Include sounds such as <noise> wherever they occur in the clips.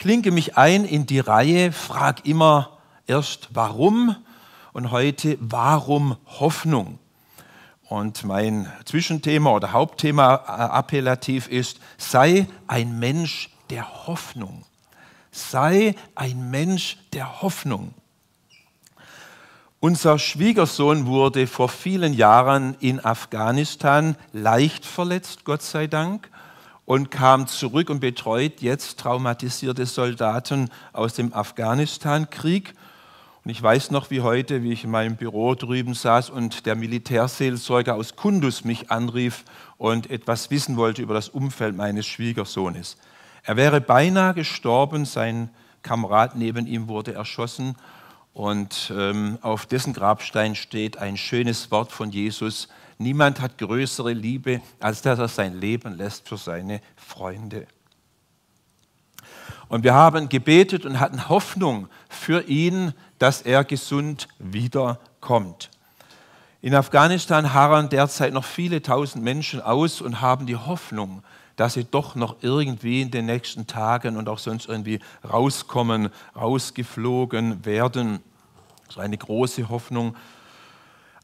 klinke mich ein in die Reihe, frage immer erst warum und heute warum Hoffnung. Und mein Zwischenthema oder Hauptthema äh, appellativ ist, sei ein Mensch der Hoffnung. Sei ein Mensch der Hoffnung. Unser Schwiegersohn wurde vor vielen Jahren in Afghanistan leicht verletzt, Gott sei Dank, und kam zurück und betreut jetzt traumatisierte Soldaten aus dem Afghanistan-Krieg. Und ich weiß noch wie heute, wie ich in meinem Büro drüben saß und der Militärseelsorger aus Kundus mich anrief und etwas wissen wollte über das Umfeld meines Schwiegersohnes. Er wäre beinahe gestorben, sein Kamerad neben ihm wurde erschossen und ähm, auf dessen Grabstein steht ein schönes Wort von Jesus, Niemand hat größere Liebe, als dass er sein Leben lässt für seine Freunde. Und wir haben gebetet und hatten Hoffnung für ihn, dass er gesund wiederkommt. In Afghanistan harren derzeit noch viele tausend Menschen aus und haben die Hoffnung, dass sie doch noch irgendwie in den nächsten Tagen und auch sonst irgendwie rauskommen, rausgeflogen werden. Das ist eine große Hoffnung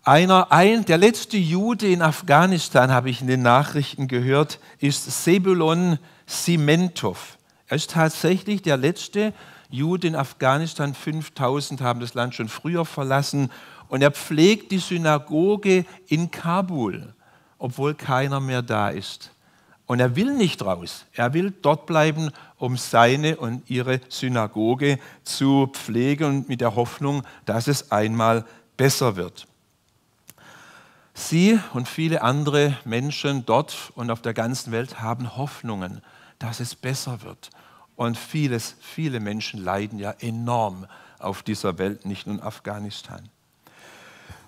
einer, ein, der letzte Jude in Afghanistan, habe ich in den Nachrichten gehört, ist Sebulon Simentov. Er ist tatsächlich der letzte Jude in Afghanistan. 5000 haben das Land schon früher verlassen. Und er pflegt die Synagoge in Kabul, obwohl keiner mehr da ist. Und er will nicht raus. Er will dort bleiben, um seine und ihre Synagoge zu pflegen und mit der Hoffnung, dass es einmal besser wird. Sie und viele andere Menschen dort und auf der ganzen Welt haben Hoffnungen, dass es besser wird. Und vieles, viele Menschen leiden ja enorm auf dieser Welt, nicht nur in Afghanistan.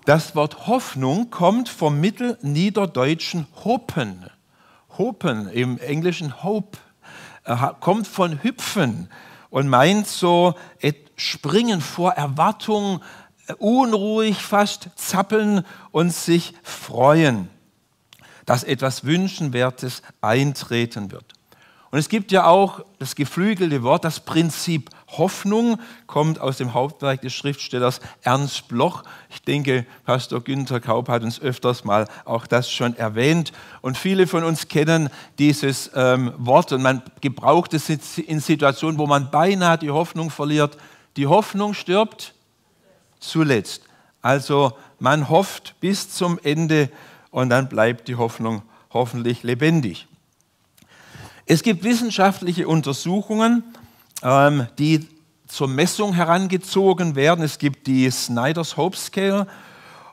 Das Wort Hoffnung kommt vom mittelniederdeutschen Hopen. Hopen, im Englischen Hope, äh, kommt von Hüpfen und meint so Springen vor Erwartung, unruhig fast zappeln und sich freuen, dass etwas Wünschenwertes eintreten wird. Und es gibt ja auch das geflügelte Wort, das Prinzip Hoffnung, kommt aus dem Hauptwerk des Schriftstellers Ernst Bloch. Ich denke, Pastor Günther Kaup hat uns öfters mal auch das schon erwähnt. Und viele von uns kennen dieses ähm, Wort und man gebraucht es in Situationen, wo man beinahe die Hoffnung verliert. Die Hoffnung stirbt zuletzt. Also man hofft bis zum Ende und dann bleibt die Hoffnung hoffentlich lebendig. Es gibt wissenschaftliche Untersuchungen, ähm, die zur Messung herangezogen werden. Es gibt die Snyder's Hope Scale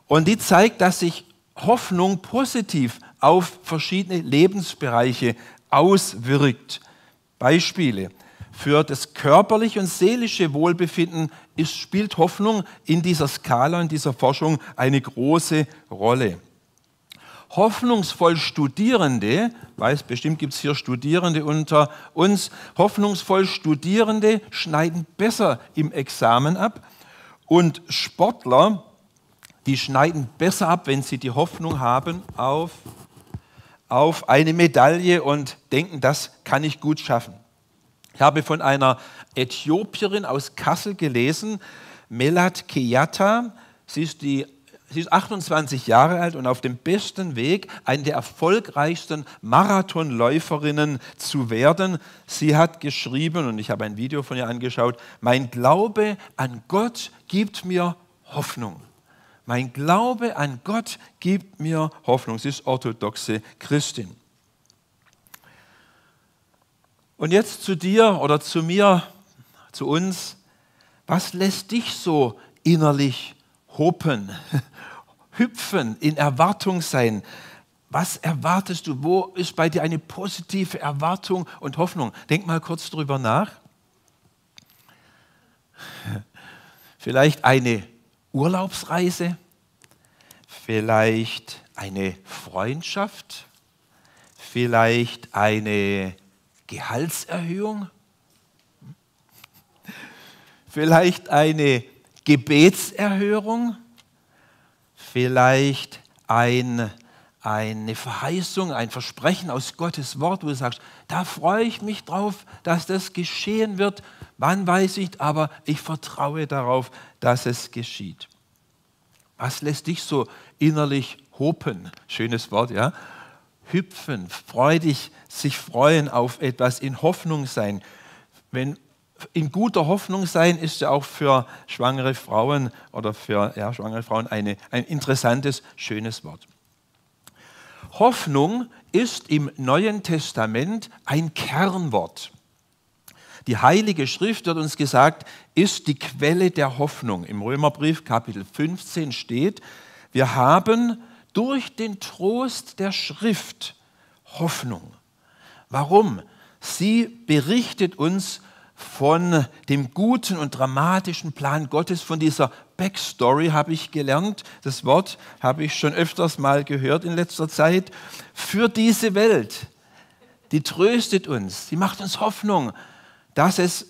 und die zeigt, dass sich Hoffnung positiv auf verschiedene Lebensbereiche auswirkt. Beispiele. Für das körperliche und seelische Wohlbefinden ist, spielt Hoffnung in dieser Skala, in dieser Forschung eine große Rolle. Hoffnungsvoll Studierende, weiß bestimmt gibt es hier Studierende unter uns, hoffnungsvoll Studierende schneiden besser im Examen ab und Sportler, die schneiden besser ab, wenn sie die Hoffnung haben auf, auf eine Medaille und denken, das kann ich gut schaffen. Ich habe von einer Äthiopierin aus Kassel gelesen, Melat Keyata. Sie ist, die, sie ist 28 Jahre alt und auf dem besten Weg, eine der erfolgreichsten Marathonläuferinnen zu werden. Sie hat geschrieben, und ich habe ein Video von ihr angeschaut, mein Glaube an Gott gibt mir Hoffnung. Mein Glaube an Gott gibt mir Hoffnung. Sie ist orthodoxe Christin. Und jetzt zu dir oder zu mir, zu uns. Was lässt dich so innerlich hopen, <laughs> hüpfen, in Erwartung sein? Was erwartest du? Wo ist bei dir eine positive Erwartung und Hoffnung? Denk mal kurz drüber nach. <laughs> Vielleicht eine Urlaubsreise, vielleicht eine Freundschaft, vielleicht eine Gehaltserhöhung? <laughs> Vielleicht eine Gebetserhörung? Vielleicht ein, eine Verheißung, ein Versprechen aus Gottes Wort, wo du sagst, da freue ich mich drauf, dass das geschehen wird. Wann weiß ich, aber ich vertraue darauf, dass es geschieht. Was lässt dich so innerlich hopen? Schönes Wort, ja? Hüpfen, freudig sich freuen auf etwas, in Hoffnung sein. Wenn in guter Hoffnung sein ist ja auch für schwangere Frauen oder für ja, schwangere Frauen eine, ein interessantes, schönes Wort. Hoffnung ist im Neuen Testament ein Kernwort. Die Heilige Schrift, wird uns gesagt, ist die Quelle der Hoffnung. Im Römerbrief Kapitel 15 steht, wir haben durch den Trost der Schrift Hoffnung. Warum? Sie berichtet uns von dem guten und dramatischen Plan Gottes, von dieser Backstory habe ich gelernt. Das Wort habe ich schon öfters mal gehört in letzter Zeit. Für diese Welt. Die tröstet uns, die macht uns Hoffnung, dass es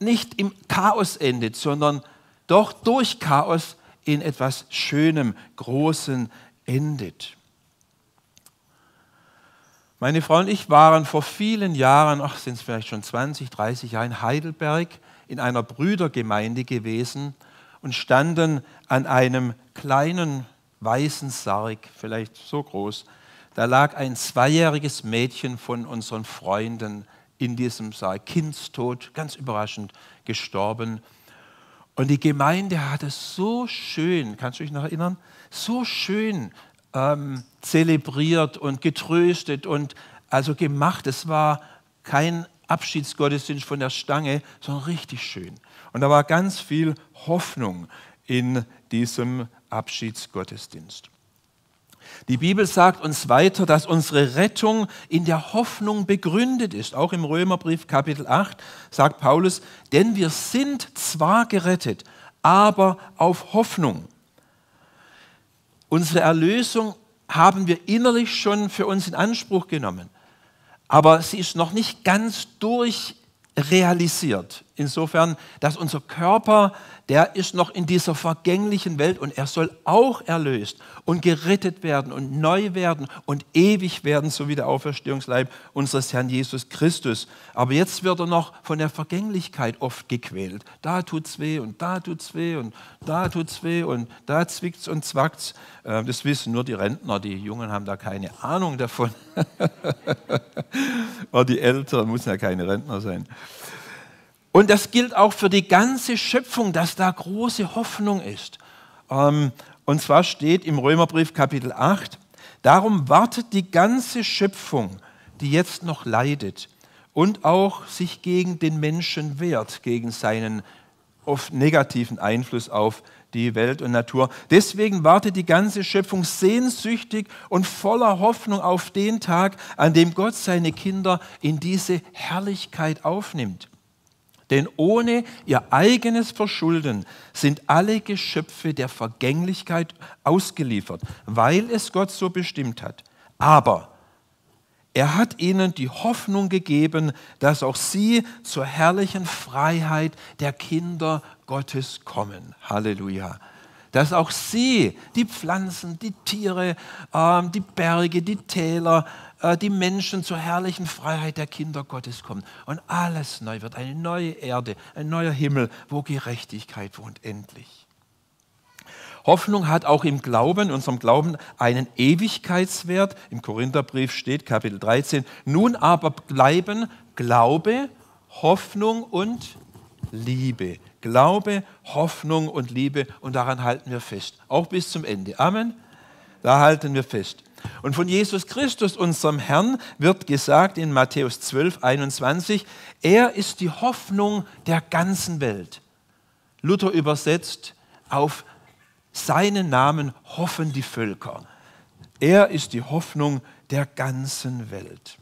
nicht im Chaos endet, sondern doch durch Chaos in etwas Schönem, Großen endet. Meine Frau und ich waren vor vielen Jahren, ach sind es vielleicht schon 20, 30 Jahre in Heidelberg in einer Brüdergemeinde gewesen und standen an einem kleinen weißen Sarg, vielleicht so groß. Da lag ein zweijähriges Mädchen von unseren Freunden in diesem Sarg, kindstod, ganz überraschend gestorben. Und die Gemeinde hat es so schön, kannst du dich noch erinnern, so schön ähm, zelebriert und getröstet und also gemacht. Es war kein Abschiedsgottesdienst von der Stange, sondern richtig schön. Und da war ganz viel Hoffnung in diesem Abschiedsgottesdienst. Die Bibel sagt uns weiter, dass unsere Rettung in der Hoffnung begründet ist. Auch im Römerbrief Kapitel 8 sagt Paulus, denn wir sind zwar gerettet, aber auf Hoffnung. Unsere Erlösung haben wir innerlich schon für uns in Anspruch genommen, aber sie ist noch nicht ganz durchrealisiert. Insofern, dass unser Körper der ist noch in dieser vergänglichen Welt und er soll auch erlöst und gerettet werden und neu werden und ewig werden, so wie der Auferstehungsleib unseres Herrn Jesus Christus. Aber jetzt wird er noch von der Vergänglichkeit oft gequält. Da tut's weh und da tut's weh und da tut's weh und da zwickt's und zwackt's. Ähm, das wissen nur die Rentner, die Jungen haben da keine Ahnung davon. <laughs> Oder die Eltern müssen ja keine Rentner sein. Und das gilt auch für die ganze Schöpfung, dass da große Hoffnung ist. Ähm, und zwar steht im Römerbrief Kapitel 8, darum wartet die ganze Schöpfung, die jetzt noch leidet und auch sich gegen den Menschen wehrt, gegen seinen oft negativen Einfluss auf die Welt und Natur. Deswegen wartet die ganze Schöpfung sehnsüchtig und voller Hoffnung auf den Tag, an dem Gott seine Kinder in diese Herrlichkeit aufnimmt. Denn ohne ihr eigenes Verschulden sind alle Geschöpfe der Vergänglichkeit ausgeliefert, weil es Gott so bestimmt hat. Aber er hat ihnen die Hoffnung gegeben, dass auch sie zur herrlichen Freiheit der Kinder Gottes kommen. Halleluja dass auch sie, die Pflanzen, die Tiere, ähm, die Berge, die Täler, die Menschen zur herrlichen Freiheit der Kinder Gottes kommen und alles neu wird, eine neue Erde, ein neuer Himmel, wo Gerechtigkeit wohnt, endlich. Hoffnung hat auch im Glauben, unserem Glauben, einen Ewigkeitswert. Im Korintherbrief steht, Kapitel 13, nun aber bleiben Glaube, Hoffnung und Liebe. Glaube, Hoffnung und Liebe und daran halten wir fest, auch bis zum Ende. Amen. Da halten wir fest. Und von Jesus Christus, unserem Herrn, wird gesagt in Matthäus 12, 21, er ist die Hoffnung der ganzen Welt. Luther übersetzt, auf seinen Namen hoffen die Völker. Er ist die Hoffnung der ganzen Welt.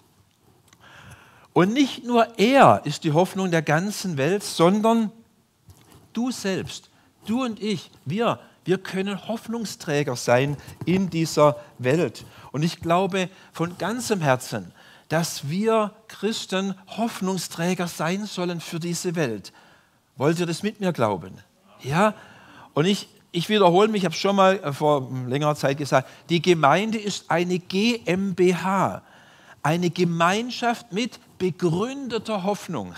Und nicht nur er ist die Hoffnung der ganzen Welt, sondern du selbst, du und ich, wir wir können Hoffnungsträger sein in dieser Welt. Und ich glaube von ganzem Herzen, dass wir Christen Hoffnungsträger sein sollen für diese Welt. Wollt ihr das mit mir glauben? Ja? Und ich ich wiederhole mich, ich habe schon mal äh, vor längerer Zeit gesagt, die Gemeinde ist eine GmbH, eine Gemeinschaft mit begründeter Hoffnung.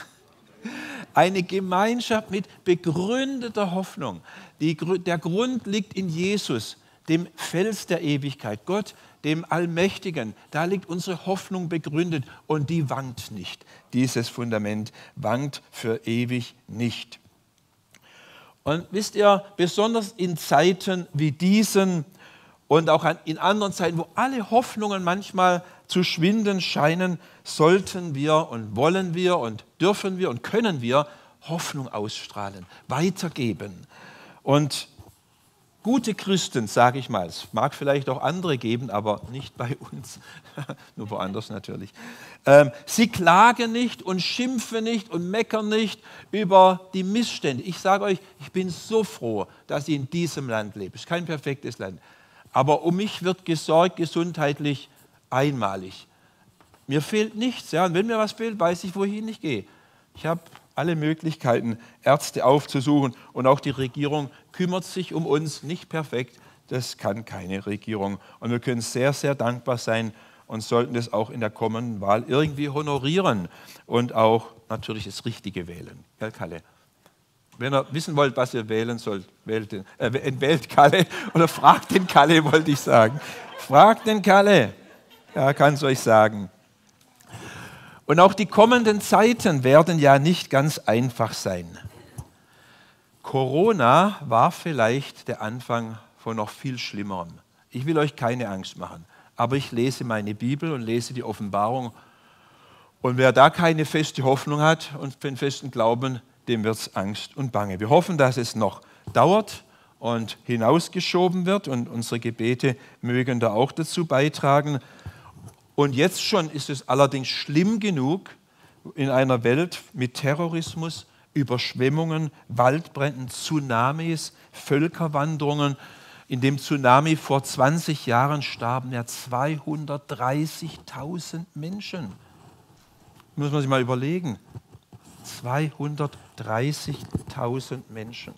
Eine Gemeinschaft mit begründeter Hoffnung. Die, der Grund liegt in Jesus, dem Fels der Ewigkeit, Gott, dem Allmächtigen. Da liegt unsere Hoffnung begründet und die wankt nicht. Dieses Fundament wankt für ewig nicht. Und wisst ihr, besonders in Zeiten wie diesen und auch in anderen Zeiten, wo alle Hoffnungen manchmal zu schwinden scheinen, sollten wir und wollen wir und dürfen wir und können wir Hoffnung ausstrahlen, weitergeben. Und gute Christen, sage ich mal, es mag vielleicht auch andere geben, aber nicht bei uns, <laughs> nur woanders natürlich. Ähm, sie klagen nicht und schimpfen nicht und meckern nicht über die Missstände. Ich sage euch, ich bin so froh, dass ich in diesem Land lebe. Es ist kein perfektes Land. Aber um mich wird gesorgt, gesundheitlich einmalig. Mir fehlt nichts. Ja? Und wenn mir was fehlt, weiß ich, wohin ich gehe. Ich habe alle Möglichkeiten, Ärzte aufzusuchen. Und auch die Regierung kümmert sich um uns. Nicht perfekt, das kann keine Regierung. Und wir können sehr, sehr dankbar sein und sollten das auch in der kommenden Wahl irgendwie honorieren und auch natürlich das Richtige wählen. Gell, Kalle? Wenn ihr wissen wollt, was ihr wählen sollt, wählt, den, äh, wählt Kalle <laughs> oder fragt den Kalle, wollte ich sagen. Fragt den Kalle. Ja, kann es euch sagen. Und auch die kommenden Zeiten werden ja nicht ganz einfach sein. Corona war vielleicht der Anfang von noch viel Schlimmerem. Ich will euch keine Angst machen, aber ich lese meine Bibel und lese die Offenbarung. Und wer da keine feste Hoffnung hat und den festen Glauben, dem wird es Angst und Bange. Wir hoffen, dass es noch dauert und hinausgeschoben wird und unsere Gebete mögen da auch dazu beitragen. Und jetzt schon ist es allerdings schlimm genug in einer Welt mit Terrorismus, Überschwemmungen, Waldbränden, Tsunamis, Völkerwanderungen. In dem Tsunami vor 20 Jahren starben ja 230.000 Menschen. Muss man sich mal überlegen. 230.000 Menschen.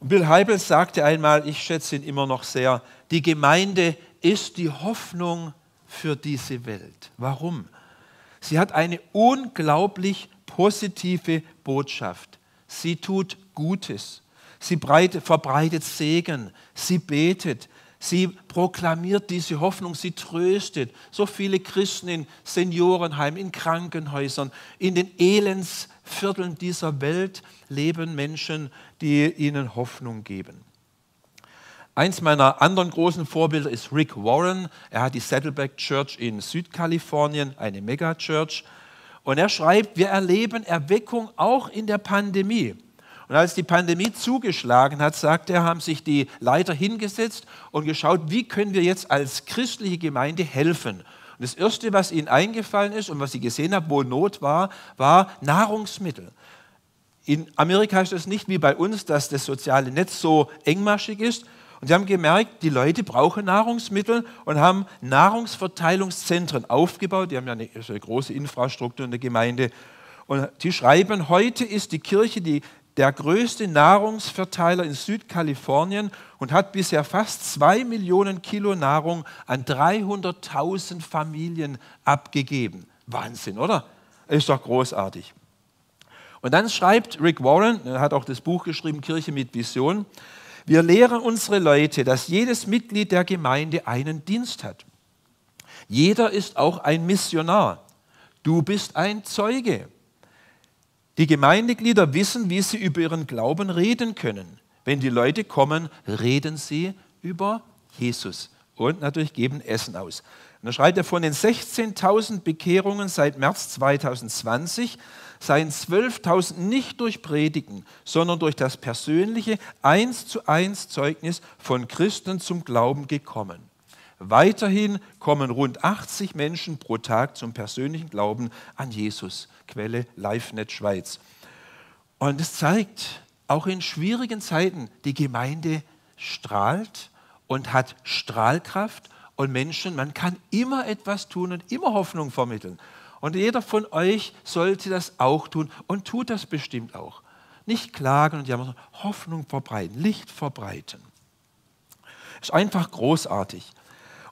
Und Bill Heibel sagte einmal, ich schätze ihn immer noch sehr, die Gemeinde ist die Hoffnung für diese Welt. Warum? Sie hat eine unglaublich positive Botschaft. Sie tut Gutes. Sie verbreitet Segen. Sie betet. Sie proklamiert diese Hoffnung. Sie tröstet. So viele Christen in Seniorenheimen, in Krankenhäusern, in den Elendsvierteln dieser Welt leben Menschen, die ihnen Hoffnung geben. Eins meiner anderen großen Vorbilder ist Rick Warren. Er hat die Saddleback Church in Südkalifornien, eine Megachurch. Und er schreibt, wir erleben Erweckung auch in der Pandemie. Und als die Pandemie zugeschlagen hat, sagt er, haben sich die Leiter hingesetzt und geschaut, wie können wir jetzt als christliche Gemeinde helfen. Und das Erste, was ihnen eingefallen ist und was sie gesehen haben, wo Not war, war Nahrungsmittel. In Amerika ist es nicht wie bei uns, dass das soziale Netz so engmaschig ist, und sie haben gemerkt, die Leute brauchen Nahrungsmittel und haben Nahrungsverteilungszentren aufgebaut. Die haben ja eine, eine große Infrastruktur in der Gemeinde. Und die schreiben, heute ist die Kirche die, der größte Nahrungsverteiler in Südkalifornien und hat bisher fast zwei Millionen Kilo Nahrung an 300.000 Familien abgegeben. Wahnsinn, oder? Ist doch großartig. Und dann schreibt Rick Warren, er hat auch das Buch geschrieben, Kirche mit Vision, wir lehren unsere Leute, dass jedes Mitglied der Gemeinde einen Dienst hat. Jeder ist auch ein Missionar. Du bist ein Zeuge. Die Gemeindeglieder wissen, wie sie über ihren Glauben reden können. Wenn die Leute kommen, reden sie über Jesus und natürlich geben Essen aus. Und da schreibt er von den 16.000 Bekehrungen seit März 2020 seien 12.000 nicht durch Predigen, sondern durch das persönliche eins zu eins Zeugnis von Christen zum Glauben gekommen. Weiterhin kommen rund 80 Menschen pro Tag zum persönlichen Glauben an Jesus. Quelle LiveNet Schweiz. Und es zeigt, auch in schwierigen Zeiten, die Gemeinde strahlt und hat Strahlkraft und Menschen, man kann immer etwas tun und immer Hoffnung vermitteln. Und jeder von euch sollte das auch tun und tut das bestimmt auch. Nicht klagen und jammern, Hoffnung verbreiten, Licht verbreiten. Ist einfach großartig.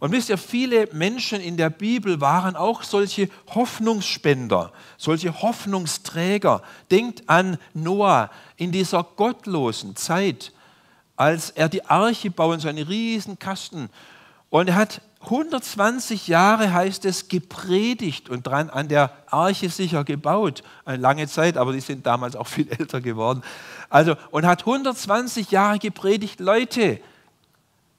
Und wisst ihr, viele Menschen in der Bibel waren auch solche Hoffnungsspender, solche Hoffnungsträger. Denkt an Noah in dieser gottlosen Zeit, als er die Arche bauen, so einen riesen Kasten. Und er hat 120 Jahre, heißt es, gepredigt und dran an der Arche sicher gebaut. Eine lange Zeit, aber die sind damals auch viel <laughs> älter geworden. Also, und hat 120 Jahre gepredigt, Leute,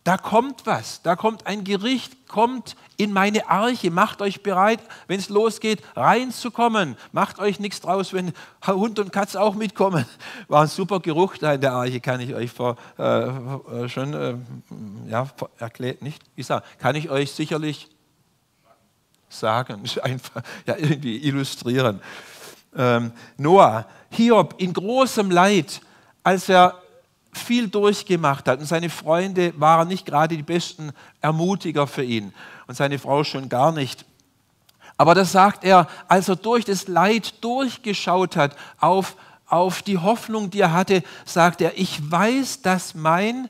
da kommt was, da kommt ein Gericht, kommt in meine Arche, macht euch bereit, wenn es losgeht, reinzukommen. Macht euch nichts draus, wenn Hund und Katz auch mitkommen. <laughs> War ein super Geruch da in der Arche, kann ich euch vor, äh, äh schon äh, ja, erklärt, nicht? Ich sag, kann ich euch sicherlich sagen, <laughs> <laughs> einfach ja, irgendwie illustrieren. Ähm, Noah, Hiob in großem Leid, als er viel durchgemacht hat und seine Freunde waren nicht gerade die besten Ermutiger für ihn und seine Frau schon gar nicht. Aber das sagt er, als er durch das Leid durchgeschaut hat auf, auf die Hoffnung, die er hatte, sagt er, ich weiß, dass mein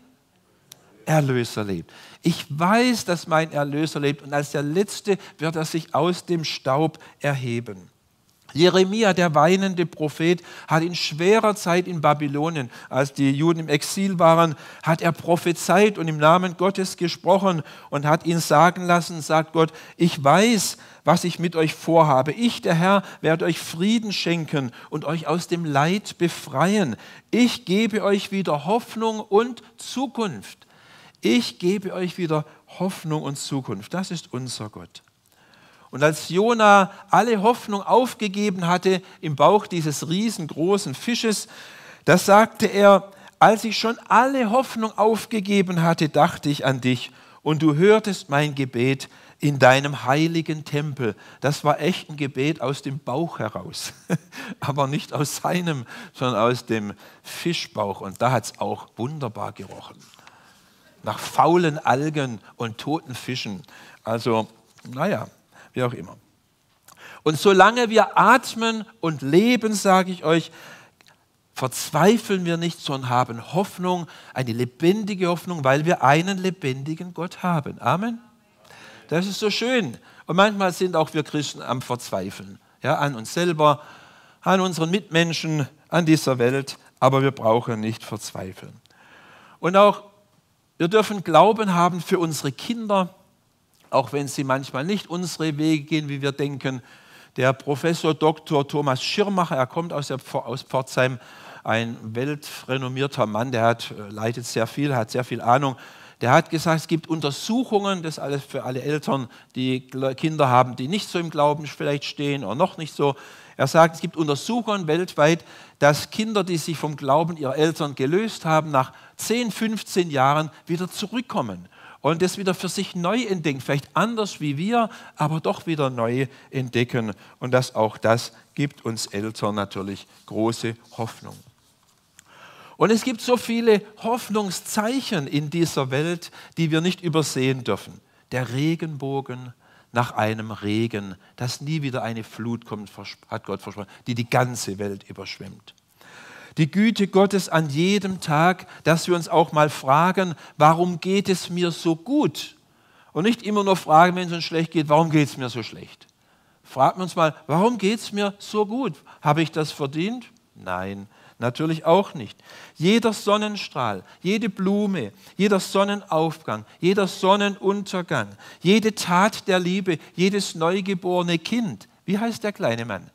Erlöser lebt. Ich weiß, dass mein Erlöser lebt und als der Letzte wird er sich aus dem Staub erheben. Jeremia, der weinende Prophet, hat in schwerer Zeit in Babylonien, als die Juden im Exil waren, hat er prophezeit und im Namen Gottes gesprochen und hat ihn sagen lassen, sagt Gott, ich weiß, was ich mit euch vorhabe. Ich, der Herr, werde euch Frieden schenken und euch aus dem Leid befreien. Ich gebe euch wieder Hoffnung und Zukunft. Ich gebe euch wieder Hoffnung und Zukunft. Das ist unser Gott. Und als Jona alle Hoffnung aufgegeben hatte im Bauch dieses riesengroßen Fisches, da sagte er, als ich schon alle Hoffnung aufgegeben hatte, dachte ich an dich und du hörtest mein Gebet in deinem heiligen Tempel. Das war echt ein Gebet aus dem Bauch heraus, <laughs> aber nicht aus seinem, sondern aus dem Fischbauch. Und da hat es auch wunderbar gerochen. Nach faulen Algen und toten Fischen. Also, naja, wie auch immer. Und solange wir atmen und leben, sage ich euch, verzweifeln wir nicht, sondern haben Hoffnung, eine lebendige Hoffnung, weil wir einen lebendigen Gott haben. Amen. Das ist so schön. Und manchmal sind auch wir Christen am Verzweifeln. Ja, an uns selber, an unseren Mitmenschen, an dieser Welt. Aber wir brauchen nicht verzweifeln. Und auch wir dürfen Glauben haben für unsere Kinder, auch wenn sie manchmal nicht unsere Wege gehen, wie wir denken. Der Professor Dr. Thomas Schirmacher, er kommt aus, der, aus Pforzheim, ein weltrenommierter Mann, der hat, äh, leitet sehr viel, hat sehr viel Ahnung. Der hat gesagt, es gibt Untersuchungen, das alles für alle Eltern, die Kinder haben, die nicht so im Glauben vielleicht stehen oder noch nicht so. Er sagt, es gibt Untersuchungen weltweit, dass Kinder, die sich vom Glauben ihrer Eltern gelöst haben, nach 10, 15 Jahren wieder zurückkommen und das wieder für sich neu entdecken, vielleicht anders wie wir, aber doch wieder neu entdecken. Und das auch das gibt uns Eltern natürlich große Hoffnung. Und es gibt so viele Hoffnungszeichen in dieser Welt, die wir nicht übersehen dürfen. Der Regenbogen nach einem Regen, dass nie wieder eine Flut kommt, hat Gott versprochen, die die ganze Welt überschwemmt die Güte Gottes an jedem Tag, dass wir uns auch mal fragen, warum geht es mir so gut? Und nicht immer nur fragen, wenn es uns schlecht geht, warum geht es mir so schlecht? Fragen wir uns mal, warum geht es mir so gut? Habe ich das verdient? Nein, natürlich auch nicht. Jeder Sonnenstrahl, jede Blume, jeder Sonnenaufgang, jeder Sonnenuntergang, jede Tat der Liebe, jedes neugeborene Kind. Wie heißt der kleine Mann?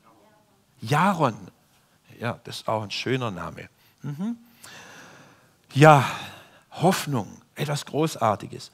Jaron. Ja, das ist auch ein schöner Name. Mhm. Ja, Hoffnung, etwas Großartiges.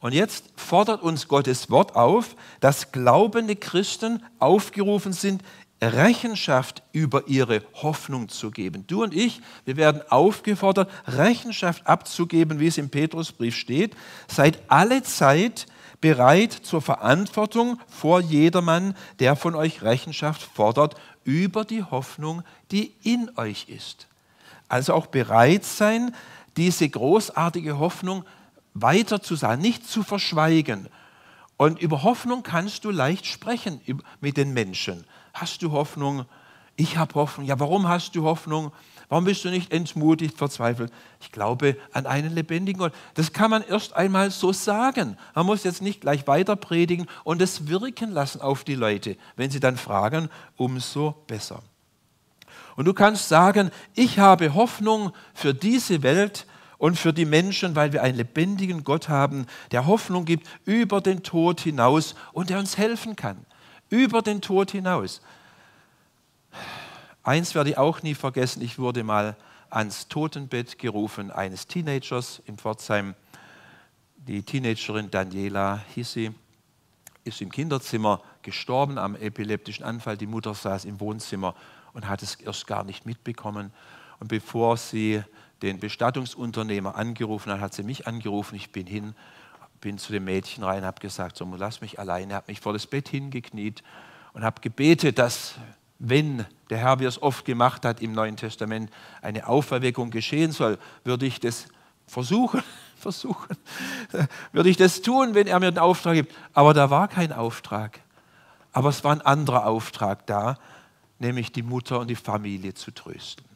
Und jetzt fordert uns Gottes Wort auf, dass glaubende Christen aufgerufen sind, Rechenschaft über ihre Hoffnung zu geben. Du und ich, wir werden aufgefordert, Rechenschaft abzugeben, wie es im Petrusbrief steht. Seid alle Zeit bereit zur Verantwortung vor jedermann, der von euch Rechenschaft fordert über die Hoffnung, die in euch ist. Also auch bereit sein, diese großartige Hoffnung weiter zu sagen, nicht zu verschweigen. Und über Hoffnung kannst du leicht sprechen mit den Menschen. Hast du Hoffnung Ich habe Hoffnung. Ja, warum hast du Hoffnung? Warum bist du nicht entmutigt, verzweifelt? Ich glaube an einen lebendigen Gott. Das kann man erst einmal so sagen. Man muss jetzt nicht gleich weiter predigen und es wirken lassen auf die Leute. Wenn sie dann fragen, umso besser. Und du kannst sagen, ich habe Hoffnung für diese Welt und für die Menschen, weil wir einen lebendigen Gott haben, der Hoffnung gibt über den Tod hinaus und der uns helfen kann. Über den Tod hinaus. Eins werde ich auch nie vergessen, ich wurde mal ans Totenbett gerufen eines Teenagers in Pforzheim. Die Teenagerin Daniela hieß sie, ist im Kinderzimmer gestorben am epileptischen Anfall. Die Mutter saß im Wohnzimmer und hat es erst gar nicht mitbekommen. Und bevor sie den Bestattungsunternehmer angerufen hat, hat sie mich angerufen. Ich bin hin, bin zu dem Mädchen rein, habe gesagt, so, lass mich alleine, habe mich vor das Bett hingekniet und habe gebetet, dass wenn der Herr, wie es oft gemacht hat im Neuen Testament, eine Auferweckung geschehen soll, würde ich das versuchen, <laughs> versuchen, würde ich das tun, wenn er mir den Auftrag gibt. Aber da war kein Auftrag. Aber es war ein anderer Auftrag da, nämlich die Mutter und die Familie zu trösten.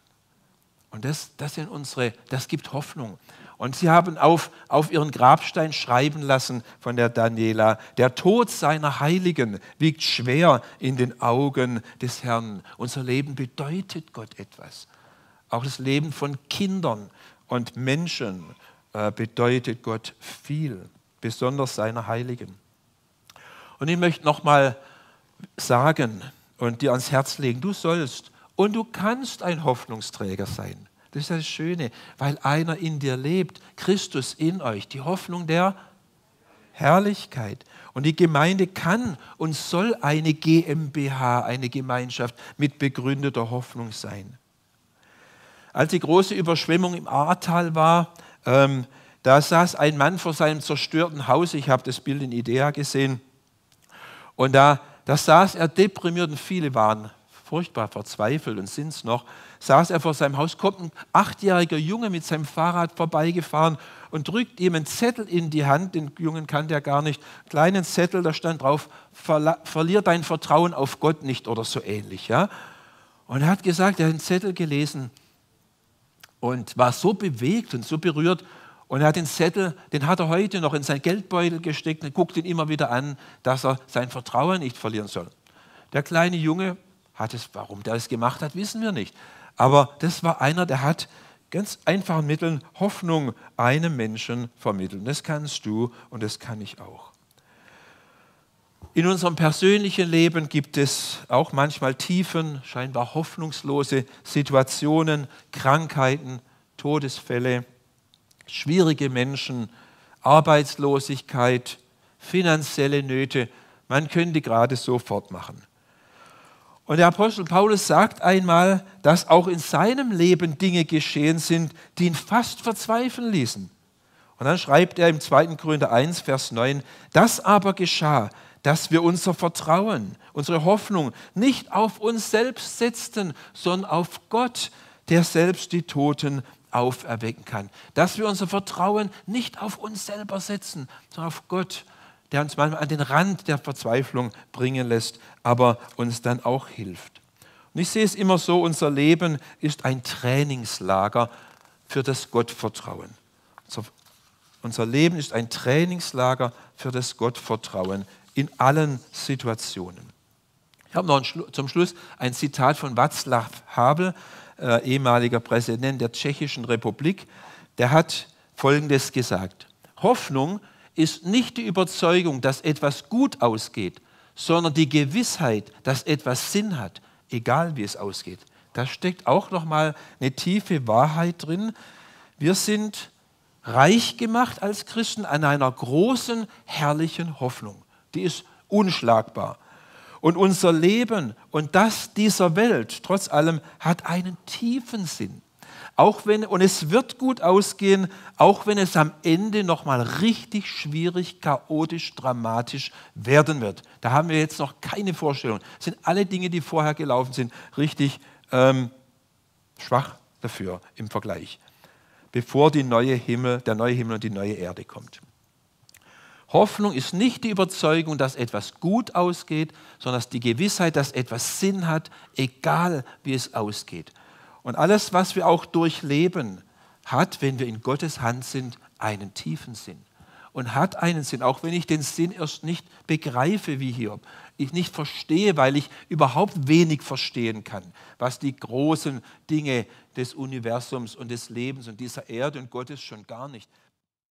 Und das, das, sind unsere, das gibt Hoffnung. Und sie haben auf, auf ihren Grabstein schreiben lassen von der Daniela, der Tod seiner Heiligen wiegt schwer in den Augen des Herrn. Unser Leben bedeutet Gott etwas. Auch das Leben von Kindern und Menschen äh, bedeutet Gott viel, besonders seiner Heiligen. Und ich möchte nochmal sagen und dir ans Herz legen, du sollst und du kannst ein Hoffnungsträger sein. Das ist das Schöne, weil einer in dir lebt, Christus in euch, die Hoffnung der Herrlichkeit. Und die Gemeinde kann und soll eine GmbH, eine Gemeinschaft mit begründeter Hoffnung sein. Als die große Überschwemmung im Ahrtal war, ähm, da saß ein Mann vor seinem zerstörten Haus. Ich habe das Bild in Idea gesehen. Und da, da saß er deprimiert und viele waren furchtbar verzweifelt und sind es noch saß er vor seinem Haus, kommt ein achtjähriger Junge mit seinem Fahrrad vorbeigefahren und drückt ihm einen Zettel in die Hand, den Jungen kannte er gar nicht, einen kleinen Zettel, da stand drauf, verlier dein Vertrauen auf Gott nicht oder so ähnlich. Ja? Und er hat gesagt, er hat den Zettel gelesen und war so bewegt und so berührt und er hat den Zettel, den hat er heute noch in sein Geldbeutel gesteckt und guckt ihn immer wieder an, dass er sein Vertrauen nicht verlieren soll. Der kleine Junge hat es, warum der es gemacht hat, wissen wir nicht. Aber das war einer, der hat ganz einfachen Mitteln Hoffnung einem Menschen vermitteln. Das kannst du und das kann ich auch. In unserem persönlichen Leben gibt es auch manchmal tiefen, scheinbar hoffnungslose Situationen, Krankheiten, Todesfälle, schwierige Menschen, Arbeitslosigkeit, finanzielle Nöte. Man könnte gerade so fortmachen. Und der Apostel Paulus sagt einmal, dass auch in seinem Leben Dinge geschehen sind, die ihn fast verzweifeln ließen. Und dann schreibt er im 2. Korinther 1, Vers 9, das aber geschah, dass wir unser Vertrauen, unsere Hoffnung nicht auf uns selbst setzten, sondern auf Gott, der selbst die Toten auferwecken kann. Dass wir unser Vertrauen nicht auf uns selber setzen, sondern auf Gott, der uns manchmal an den Rand der Verzweiflung bringen lässt, aber uns dann auch hilft. Und ich sehe es immer so, unser Leben ist ein Trainingslager für das Gottvertrauen. Unser Leben ist ein Trainingslager für das Gottvertrauen in allen Situationen. Ich habe noch zum Schluss ein Zitat von Václav Havel, äh, ehemaliger Präsident der Tschechischen Republik. Der hat Folgendes gesagt. Hoffnung ist nicht die Überzeugung, dass etwas gut ausgeht, sondern die Gewissheit, dass etwas Sinn hat, egal wie es ausgeht. Da steckt auch noch mal eine tiefe Wahrheit drin. Wir sind reich gemacht als Christen an einer großen, herrlichen Hoffnung. Die ist unschlagbar. Und unser Leben und das dieser Welt, trotz allem, hat einen tiefen Sinn. Auch wenn, und es wird gut ausgehen, auch wenn es am Ende nochmal richtig schwierig, chaotisch, dramatisch werden wird. Da haben wir jetzt noch keine Vorstellung. Das sind alle Dinge, die vorher gelaufen sind, richtig ähm, schwach dafür im Vergleich. Bevor die neue Himmel, der neue Himmel und die neue Erde kommt. Hoffnung ist nicht die Überzeugung, dass etwas gut ausgeht, sondern die Gewissheit, dass etwas Sinn hat, egal wie es ausgeht. Und alles, was wir auch durchleben, hat, wenn wir in Gottes Hand sind, einen tiefen Sinn. Und hat einen Sinn, auch wenn ich den Sinn erst nicht begreife wie Hiob. Ich nicht verstehe, weil ich überhaupt wenig verstehen kann, was die großen Dinge des Universums und des Lebens und dieser Erde und Gottes schon gar nicht